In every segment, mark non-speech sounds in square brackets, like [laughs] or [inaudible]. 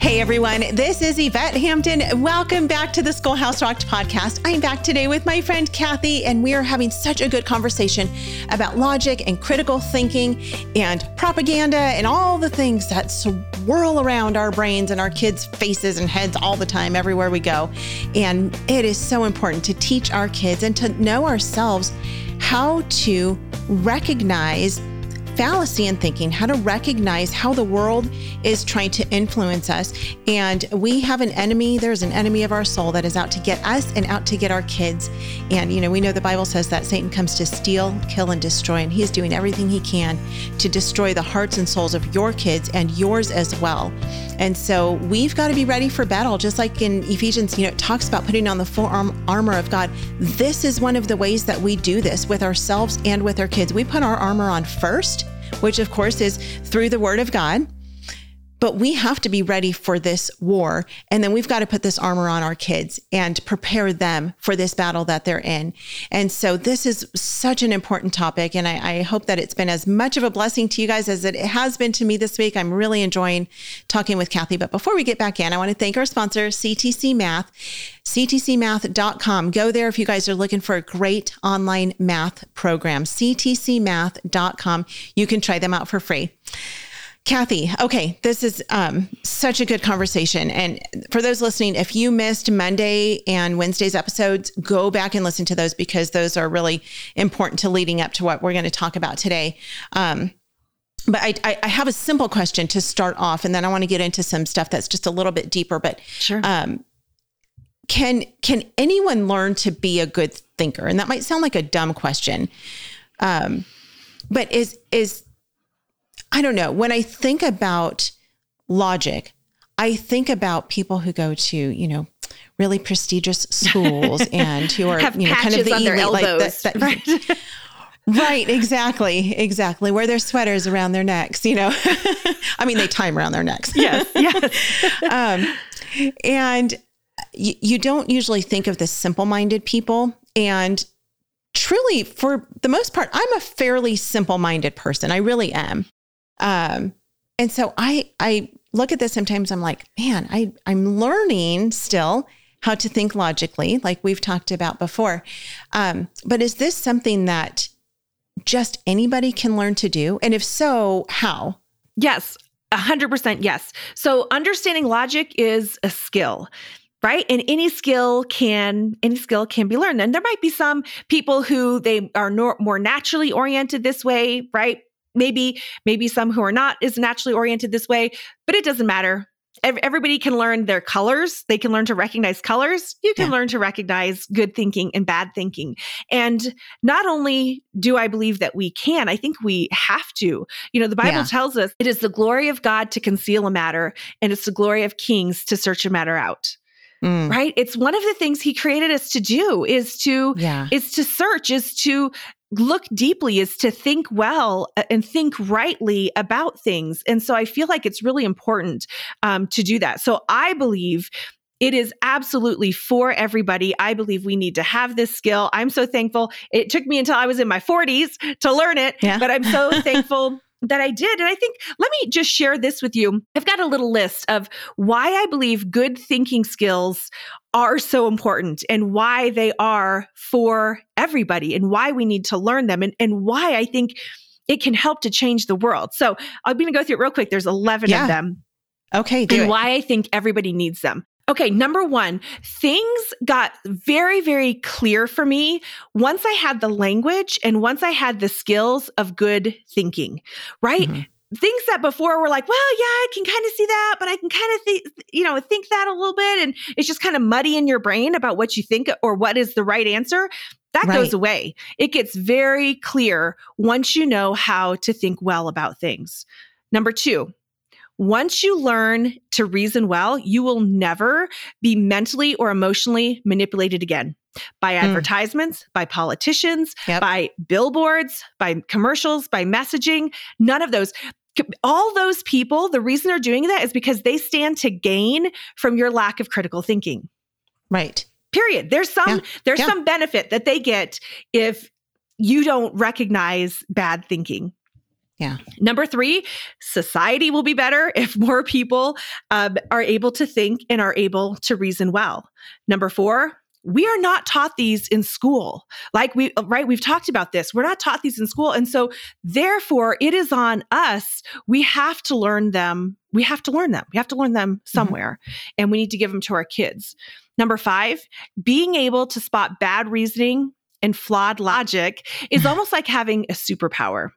Hey everyone, this is Yvette Hampton. Welcome back to the Schoolhouse Rocked podcast. I'm back today with my friend Kathy, and we are having such a good conversation about logic and critical thinking and propaganda and all the things that swirl around our brains and our kids' faces and heads all the time, everywhere we go. And it is so important to teach our kids and to know ourselves how to recognize fallacy in thinking, how to recognize how the world is trying to influence us. And we have an enemy, there's an enemy of our soul that is out to get us and out to get our kids. And, you know, we know the Bible says that Satan comes to steal, kill, and destroy. And he's doing everything he can to destroy the hearts and souls of your kids and yours as well. And so we've got to be ready for battle, just like in Ephesians, you know, it talks about putting on the full armor of God. This is one of the ways that we do this with ourselves and with our kids. We put our armor on first which of course is through the word of God. But we have to be ready for this war. And then we've got to put this armor on our kids and prepare them for this battle that they're in. And so this is such an important topic. And I, I, hope that it's been as much of a blessing to you guys as it has been to me this week. I'm really enjoying talking with Kathy. But before we get back in, I want to thank our sponsor, CTC Math, ctcmath.com. Go there if you guys are looking for a great online math program, ctcmath.com. You can try them out for free. Kathy, okay, this is um, such a good conversation. And for those listening, if you missed Monday and Wednesday's episodes, go back and listen to those because those are really important to leading up to what we're going to talk about today. Um, but I, I, have a simple question to start off, and then I want to get into some stuff that's just a little bit deeper. But sure. Um, can can anyone learn to be a good thinker? And that might sound like a dumb question, um, but is is I don't know. When I think about logic, I think about people who go to, you know, really prestigious schools [laughs] and who are, you know, kind of the elite, like that, that, right. [laughs] right, exactly, exactly. Wear their sweaters around their necks, you know. [laughs] I mean, they tie them around their necks. yes, yes. um, and you, you don't usually think of the simple-minded people, and truly, for the most part, I'm a fairly simple-minded person. I really am. Um, and so I I look at this sometimes I'm like, man, I I'm learning still how to think logically, like we've talked about before. Um, but is this something that just anybody can learn to do? And if so, how? Yes, 100% yes. So understanding logic is a skill right and any skill can any skill can be learned and there might be some people who they are more naturally oriented this way right maybe maybe some who are not is naturally oriented this way but it doesn't matter everybody can learn their colors they can learn to recognize colors you can yeah. learn to recognize good thinking and bad thinking and not only do i believe that we can i think we have to you know the bible yeah. tells us it is the glory of god to conceal a matter and it's the glory of kings to search a matter out Mm. right it's one of the things he created us to do is to yeah. is to search is to look deeply is to think well uh, and think rightly about things. And so I feel like it's really important um, to do that. So I believe it is absolutely for everybody. I believe we need to have this skill. I'm so thankful. It took me until I was in my 40s to learn it, yeah. but I'm so [laughs] thankful that I did. And I think, let me just share this with you. I've got a little list of why I believe good thinking skills are so important and why they are for everybody and why we need to learn them and, and why I think it can help to change the world. So I'm going to go through it real quick. There's 11 yeah. of them. Okay. and it. why I think everybody needs them. Okay, number one, things got very, very clear for me once I had the language and once I had the skills of good thinking, right? Mm-hmm. Things that before were like, well, yeah, I can kind of see that, but I can kind of think, you know, think that a little bit. And it's just kind of muddy in your brain about what you think or what is the right answer. That right. goes away. It gets very clear once you know how to think well about things. Number two, once you learn to reason well, you will never be mentally or emotionally manipulated again by hmm. advertisements, mm. by politicians, yep. by billboards, by commercials, by messaging. None of those. All those people, the reason they're doing that is because they stand to gain from your lack of critical thinking. Right. Period. There's some yeah. there's yeah. some benefit that they get if you don't recognize bad thinking Yeah. Number three, society will be better [laughs] if more people um, are able to think and are able to reason well. Number four, we are not taught these in school. Like we, right? We've talked about this. We're not taught these in school. And so, therefore, it is on us. We have to learn them. We have to learn them. We have to learn them mm-hmm. somewhere. Mm-hmm. And we need to give them to our kids. Number five, being able to spot bad reasoning and flawed logic is almost like having a superpower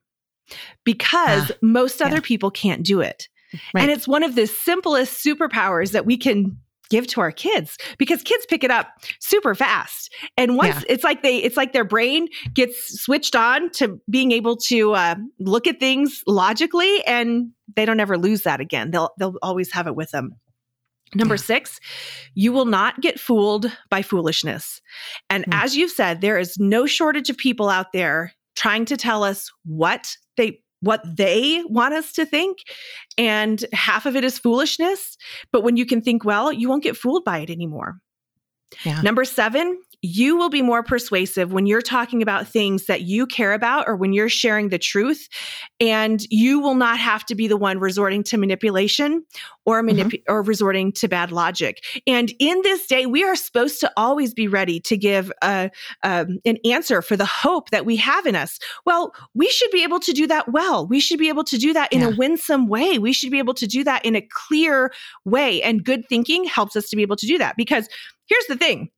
because most other yeah. people can't do it. Right. And it's one of the simplest superpowers that we can give to our kids because kids pick it up super fast and once yeah. it's like they it's like their brain gets switched on to being able to uh, look at things logically and they don't ever lose that again they'll they'll always have it with them Number six, you will not get fooled by foolishness. And mm. as you've said, there is no shortage of people out there trying to tell us what they what they want us to think and half of it is foolishness but when you can think well you won't get fooled by it anymore yeah. number 7 you will be more persuasive when you're talking about things that you care about or when you're sharing the truth. And you will not have to be the one resorting to manipulation or, manip- mm-hmm. or resorting to bad logic. And in this day, we are supposed to always be ready to give a, um, an answer for the hope that we have in us. Well, we should be able to do that well. We should be able to do that in yeah. a winsome way. We should be able to do that in a clear way. And good thinking helps us to be able to do that because here's the thing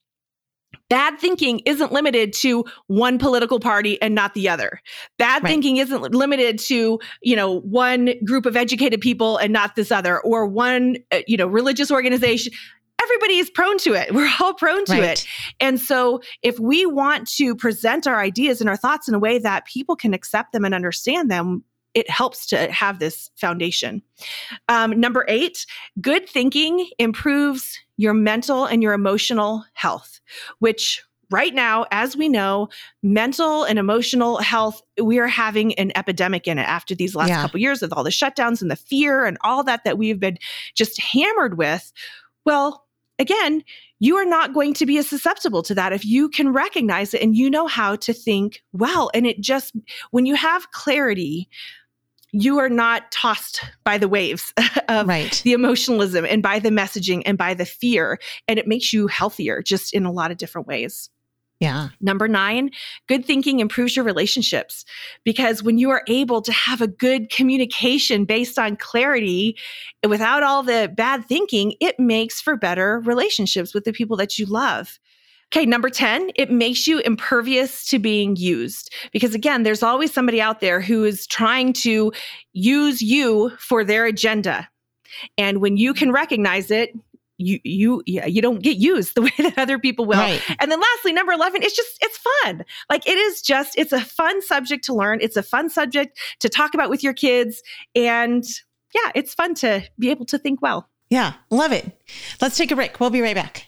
Bad thinking isn't limited to one political party and not the other. Bad right. thinking isn't limited to, you know, one group of educated people and not this other or one, uh, you know, religious organization everybody is prone to it. [laughs] We're all prone to right. it. And so, if we want to present our ideas and our thoughts in a way that people can accept them and understand them, it helps to have this foundation. Um, number eight, good thinking improves your mental and your emotional health, which right now, as we know, mental and emotional health, we are having an epidemic in it after these last yeah. couple years with all the shutdowns and the fear and all that that we've been just hammered with. Well, again, you are not going to be as susceptible to that if you can recognize it and you know how to think well. And it just, when you have clarity, you are not tossed by the waves [laughs] of right. the emotionalism and by the messaging and by the fear. And it makes you healthier just in a lot of different ways. Yeah. Number nine, good thinking improves your relationships because when you are able to have a good communication based on clarity without all the bad thinking, it makes for better relationships with the people that you love. Okay, number 10, it makes you impervious to being used. Because again, there's always somebody out there who is trying to use you for their agenda. And when you can recognize it, you you you don't get used the [laughs] way that other people will. Right. And then lastly, number 11, it's just it's fun. Like it is just it's a fun subject to learn. It's a fun subject to talk about with your kids and yeah, it's fun to be able to think well. Yeah, love it. Let's take a break. We'll be right back.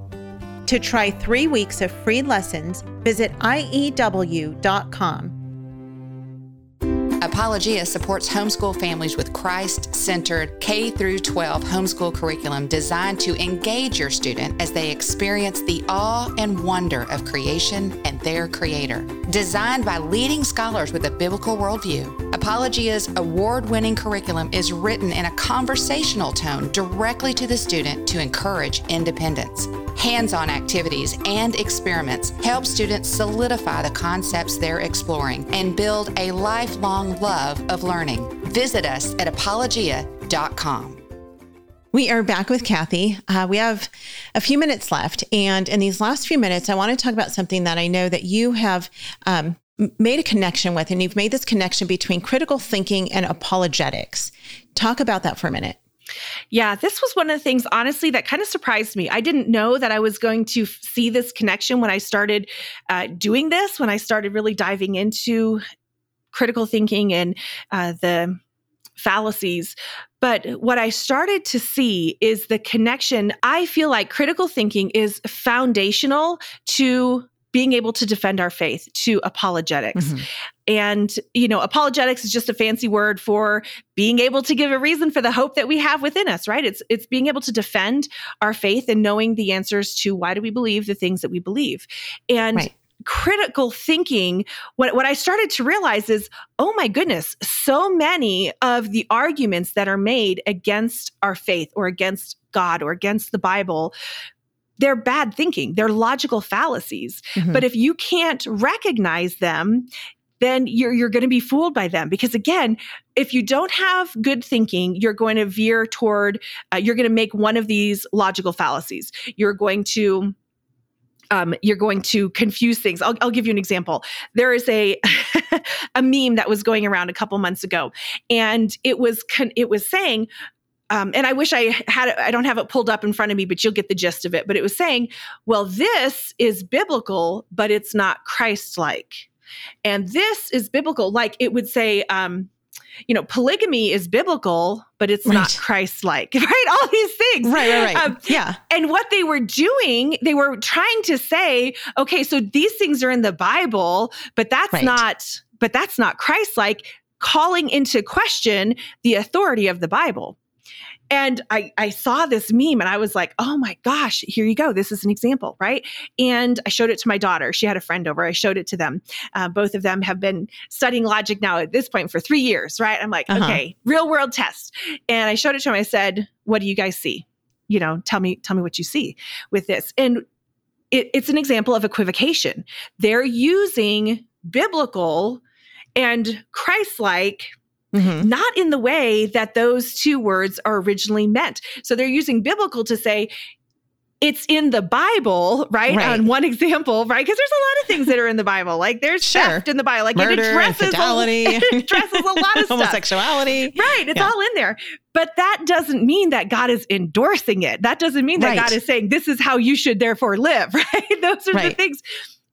To try three weeks of free lessons, visit IEW.com. Apologia supports homeschool families with Christ-centered K through 12 homeschool curriculum designed to engage your student as they experience the awe and wonder of creation and their creator. Designed by leading scholars with a biblical worldview, Apologia's award-winning curriculum is written in a conversational tone directly to the student to encourage independence. Hands-on activities and experiments help students solidify the concepts they're exploring and build a lifelong love of learning. Visit us at apologia.com. We are back with Kathy. Uh, we have a few minutes left. And in these last few minutes, I want to talk about something that I know that you have um, made a connection with, and you've made this connection between critical thinking and apologetics. Talk about that for a minute. Yeah, this was one of the things, honestly, that kind of surprised me. I didn't know that I was going to see this connection when I started uh, doing this, when I started really diving into critical thinking and uh, the fallacies. But what I started to see is the connection. I feel like critical thinking is foundational to being able to defend our faith to apologetics. Mm-hmm. And, you know, apologetics is just a fancy word for being able to give a reason for the hope that we have within us, right? It's it's being able to defend our faith and knowing the answers to why do we believe the things that we believe. And right critical thinking, what, what I started to realize is, oh my goodness, so many of the arguments that are made against our faith or against God or against the Bible they're bad thinking. They're logical fallacies. Mm-hmm. But if you can't recognize them, then you're you're going to be fooled by them because again if you don't have good thinking you're going to veer toward uh, you're going to make one of these logical fallacies you're going to um, you're going to confuse things. I'll, I'll, give you an example. There is a [laughs] a meme that was going around a couple months ago, and it was con- it was saying, um, and I wish I had it, I don't have it pulled up in front of me, but you'll get the gist of it. But it was saying, well, this is biblical, but it's not Christ like. And this is biblical. Like it would say, um, you know, polygamy is biblical, but it's right. not Christ like, [laughs] right? All these things. Right, right, right. Um, yeah. And what they were doing, they were trying to say, okay, so these things are in the Bible, but that's right. not, but that's not Christ like, calling into question the authority of the Bible. And I, I saw this meme and I was like, oh my gosh, here you go. This is an example, right? And I showed it to my daughter. She had a friend over. I showed it to them. Uh, both of them have been studying logic now at this point for three years, right? I'm like, uh-huh. okay, real world test. And I showed it to them. I said, what do you guys see? You know, tell me, tell me what you see with this. And it, it's an example of equivocation. They're using biblical and Christ like Mm-hmm. not in the way that those two words are originally meant. So they're using biblical to say, it's in the Bible, right? right. On one [laughs] example, right? Because there's a lot of things that are in the Bible. Like there's sure. theft in the Bible. Like Murder, it addresses, infidelity. A, [laughs] it addresses a lot of [laughs] stuff. Homosexuality. Right. It's yeah. all in there. But that doesn't mean that God is endorsing it. That doesn't mean that right. God is saying this is how you should therefore live, right? Those are right. the things.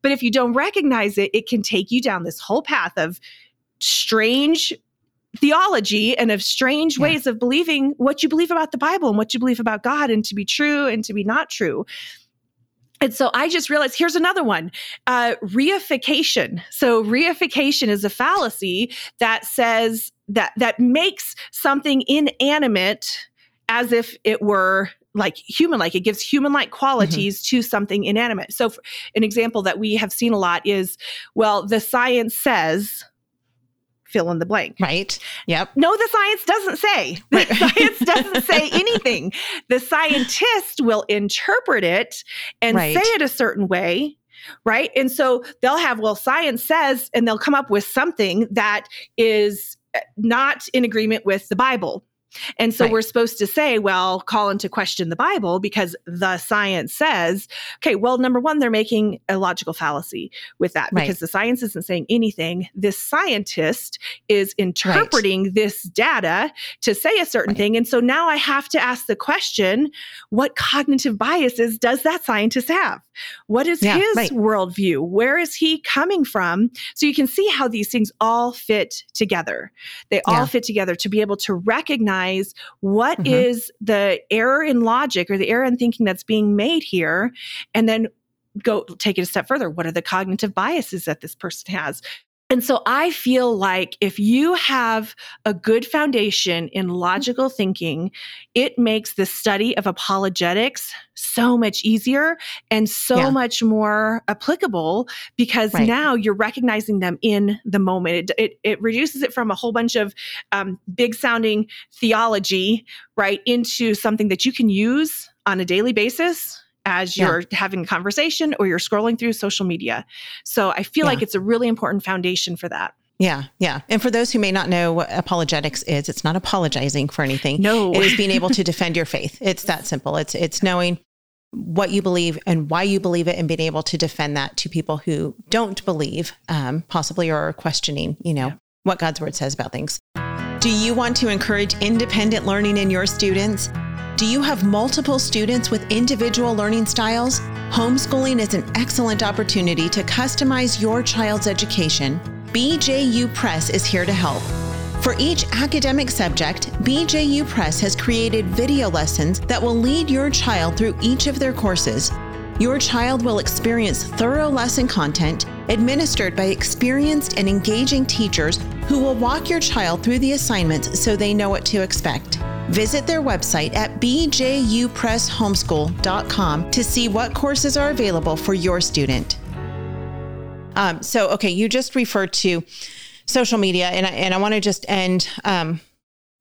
But if you don't recognize it, it can take you down this whole path of strange theology and of strange yeah. ways of believing what you believe about the Bible and what you believe about God and to be true and to be not true. And so I just realized here's another one uh, reification. So, reification is a fallacy that says that, that makes something inanimate as if it were like human like it gives human like qualities mm-hmm. to something inanimate so an example that we have seen a lot is well the science says fill in the blank. Right. Yep. No, the science doesn't say. [laughs] The right. science doesn't say anything. The scientist will interpret it and right. say it a certain way. Right. And so they'll have, well, science says, and they'll come up with something that is eh, not in agreement with the Bible. And so right. we're supposed to say, well, call into question the Bible because the science says, okay, well, number one, they're making a logical fallacy with that right. because the science isn't saying anything. This scientist is interpreting right. this data to say a certain thing. And so now I have to ask the question what cognitive biases does that scientist have? What is yeah, his worldview? Where is he coming from? So you can see how these things all fit together. They all yeah. fit together to be able to recognize recognize what mm-hmm. is the error in logic or the error in thinking that's being made here, and then go take it a step further. What are the cognitive biases that this person has? And so I feel like if you have a good foundation in logical thinking, it makes the study of apologetics so much easier and so yeah. much more applicable because right. now you're recognizing them in the moment. It, it, it reduces it from a whole bunch of um, big sounding theology, right, into something that you can use on a daily basis as you're yeah. having a conversation or you're scrolling through social media. So I feel yeah. like it's a really important foundation for that. Yeah, yeah. And for those who may not know what apologetics is, it's not apologizing for anything. No. It is being able to defend your faith. It's that simple. It's it's knowing what you believe and why you believe it and being able to defend that to people who don't believe, um, possibly or are questioning, you know, yeah. what God's word says about things. Do you want to encourage independent learning in your students? Do you have multiple students with individual learning styles? Homeschooling is an excellent opportunity to customize your child's education. BJU Press is here to help. For each academic subject, BJU Press has created video lessons that will lead your child through each of their courses. Your child will experience thorough lesson content administered by experienced and engaging teachers who will walk your child through the assignments so they know what to expect. Visit their website at bjupresshomeschool.com to see what courses are available for your student. Um, so, okay, you just referred to social media, and I, and I want to just end um,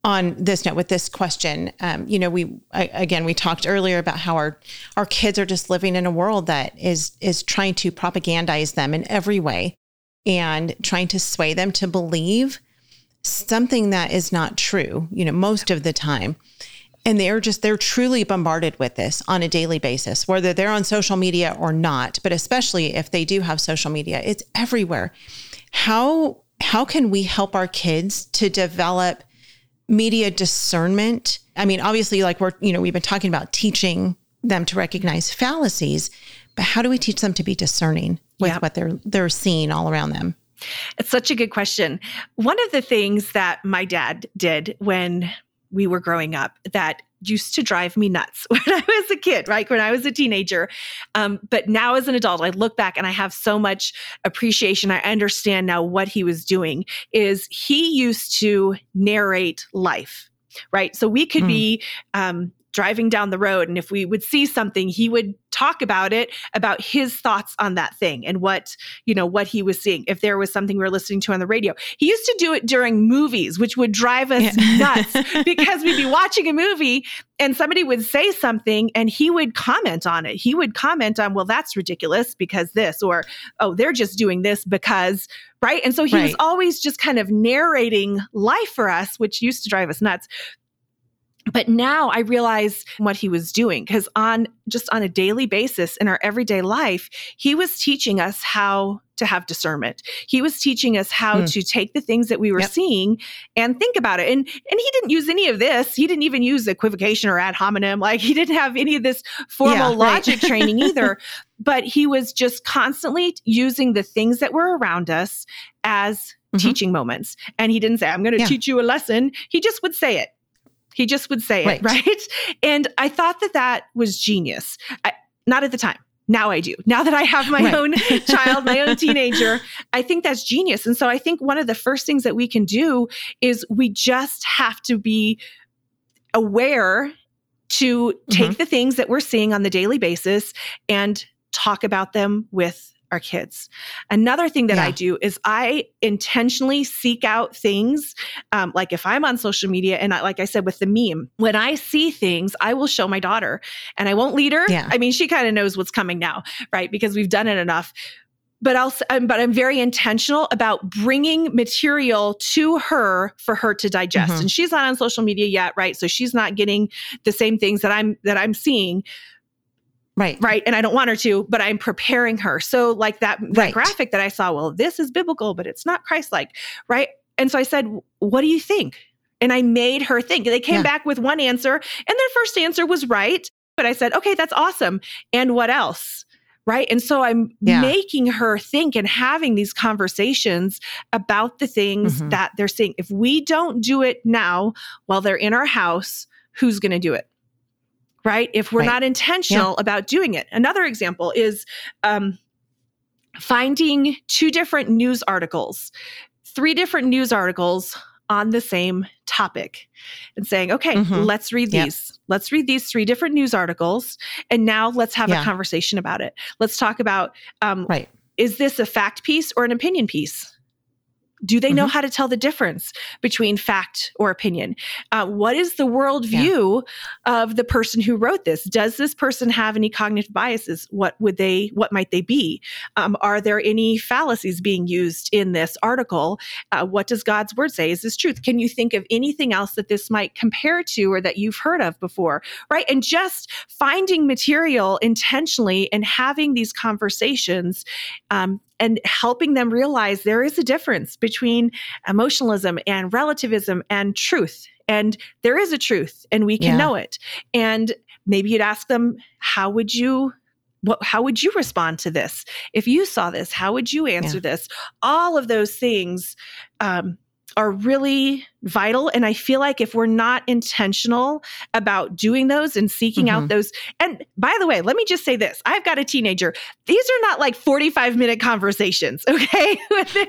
on this note with this question. Um, you know, we I, again we talked earlier about how our our kids are just living in a world that is is trying to propagandize them in every way and trying to sway them to believe something that is not true. You know, most of the time. And they're just, they're truly bombarded with this on a daily basis, whether they're on social media or not, but especially if they do have social media, it's everywhere. How how can we help our kids to develop media discernment? I mean, obviously, like we're, you know, we've been talking about teaching them to recognize fallacies, but how do we teach them to be discerning with yep. what they're they're seeing all around them? It's such a good question. One of the things that my dad did when we were growing up that used to drive me nuts [laughs] when I was a kid, right? When I was a teenager. Um, but now as an adult, I look back and I have so much appreciation. I understand now what he was doing is he used to narrate life, right? So we could mm. be, um, driving down the road and if we would see something he would talk about it about his thoughts on that thing and what you know what he was seeing. If there was something we were listening to on the radio. He used to do it during movies which would drive us yeah. [laughs] nuts because we'd be watching a movie and somebody would say something and he would comment on it. He would comment on well that's ridiculous because this or oh they're just doing this because right? And so he right. was always just kind of narrating life for us which used to drive us nuts but now I realize what he was doing because on just on a daily basis in our everyday life, he was teaching us how to have discernment. He was teaching us how hmm. to take the things that we were yep. seeing and think about it. And and he didn't use any of this. He didn't even use equivocation or ad hominem. Like he didn't have any of this formal yeah, logic right. training either. [laughs] But he was just constantly using the things that were around us as mm-hmm. teaching moments. And he didn't say, I'm going to yeah. teach you a lesson. He just would say it. He just would say right. it, right? And I thought that that was genius. I, not at the time. Now I do. Now that I have my right. own [laughs] child, my own teenager, I think that's genius. And so I think one of the first things that we can do is we just have to be aware to take mm-hmm. the things that we're seeing on the daily basis and talk about them with our kids. Another thing that yeah. I do is I intentionally seek out things. Um, like if I'm on social media and I, like I said with the meme, when I see things, I will show my daughter and I won't lead her. Yeah. I mean, she kind of knows what's coming now, right? Because we've done it enough. But I'll, um, but I'm very intentional about bringing material to her for her to digest. Mm-hmm. And she's not on social media yet, right? So she's not getting the same things that I'm that I'm seeing Right. Right. And I don't want her to, but I'm preparing her. So, like that, that right. graphic that I saw, well, this is biblical, but it's not Christ like. Right. And so I said, What do you think? And I made her think. They came yeah. back with one answer, and their first answer was right. But I said, Okay, that's awesome. And what else? Right. And so I'm yeah. making her think and having these conversations about the things mm-hmm. that they're seeing. If we don't do it now while they're in our house, who's going to do it? Right? If we're right. not intentional yeah. about doing it. Another example is um, finding two different news articles, three different news articles on the same topic and saying, okay, mm-hmm. let's read these. Yep. Let's read these three different news articles. And now let's have yeah. a conversation about it. Let's talk about um, right. is this a fact piece or an opinion piece? Do they mm-hmm. know how to tell the difference between fact or opinion? Uh, what is the worldview yeah. of the person who wrote this? Does this person have any cognitive biases? What would they? What might they be? Um, are there any fallacies being used in this article? Uh, what does God's word say? Is this truth? Can you think of anything else that this might compare to or that you've heard of before? Right, and just finding material intentionally and having these conversations um, and helping them realize there is a difference between emotionalism and relativism and truth. And there is a truth and we can yeah. know it. And maybe you'd ask them, how would you what, how would you respond to this if you saw this how would you answer yeah. this all of those things um, are really vital. And I feel like if we're not intentional about doing those and seeking mm-hmm. out those, and by the way, let me just say this I've got a teenager. These are not like 45 minute conversations, [laughs] okay?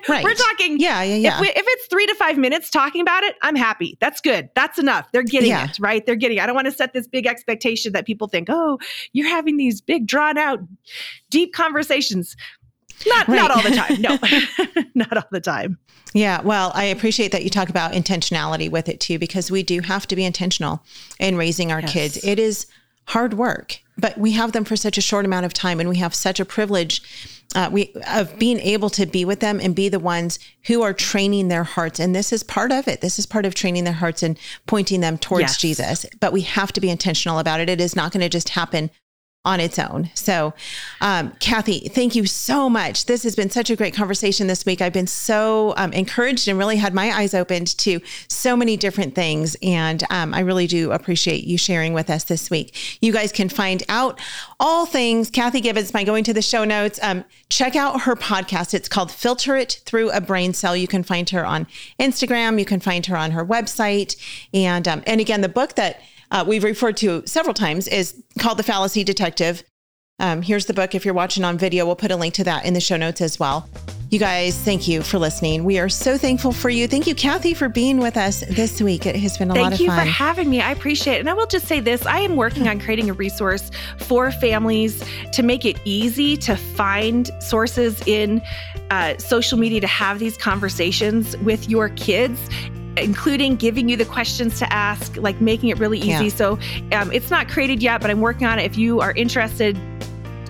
right. We're talking, yeah, yeah, yeah. If, we, if, it's three to five minutes talking about it, I'm happy. That's good. That's enough. They're getting yeah. it, right? They're getting, it. I don't want to set this big expectation that people think, oh, you're having these big, drawn out, deep conversations. Not right. not all the time. No. [laughs] [laughs] not all the time. Yeah, well, I appreciate that you talk about intentionality with it too because we do have to be intentional in raising our yes. kids. It is hard work, but we have them for such a short amount of time and we have such a privilege uh, we of being able to be with them and be the ones who are training their hearts and this is part of it this is part of training their hearts and pointing them towards yes. jesus but we have to be intentional about it it is not going to just happen on its own. So, um, Kathy, thank you so much. This has been such a great conversation this week. I've been so um, encouraged and really had my eyes opened to so many different things. And um, I really do appreciate you sharing with us this week. You guys can find out all things Kathy Gibbons by going to the show notes. Um, check out her podcast. It's called Filter It Through a Brain Cell. You can find her on Instagram. You can find her on her website. And, um, and again, the book that uh, we've referred to several times is called The Fallacy Detective. Um, here's the book. If you're watching on video, we'll put a link to that in the show notes as well. You guys, thank you for listening. We are so thankful for you. Thank you, Kathy, for being with us this week. It has been a thank lot of fun. Thank you for having me. I appreciate it. And I will just say this I am working on creating a resource for families to make it easy to find sources in uh, social media to have these conversations with your kids including giving you the questions to ask, like making it really easy. Yeah. So um, it's not created yet, but I'm working on it. If you are interested,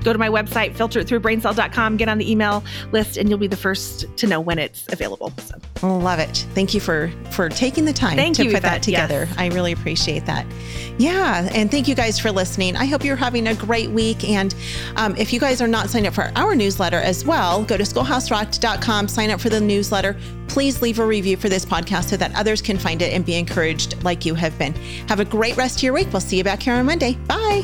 go to my website, filter it through braincell.com, get on the email list, and you'll be the first to know when it's available. So. Love it. Thank you for for taking the time thank to you, put that together. Yes. I really appreciate that. Yeah, and thank you guys for listening. I hope you're having a great week. And um, if you guys are not signed up for our newsletter as well, go to schoolhouserocked.com, sign up for the newsletter. Please leave a review for this podcast so that others can find it and be encouraged like you have been. Have a great rest of your week. We'll see you back here on Monday. Bye.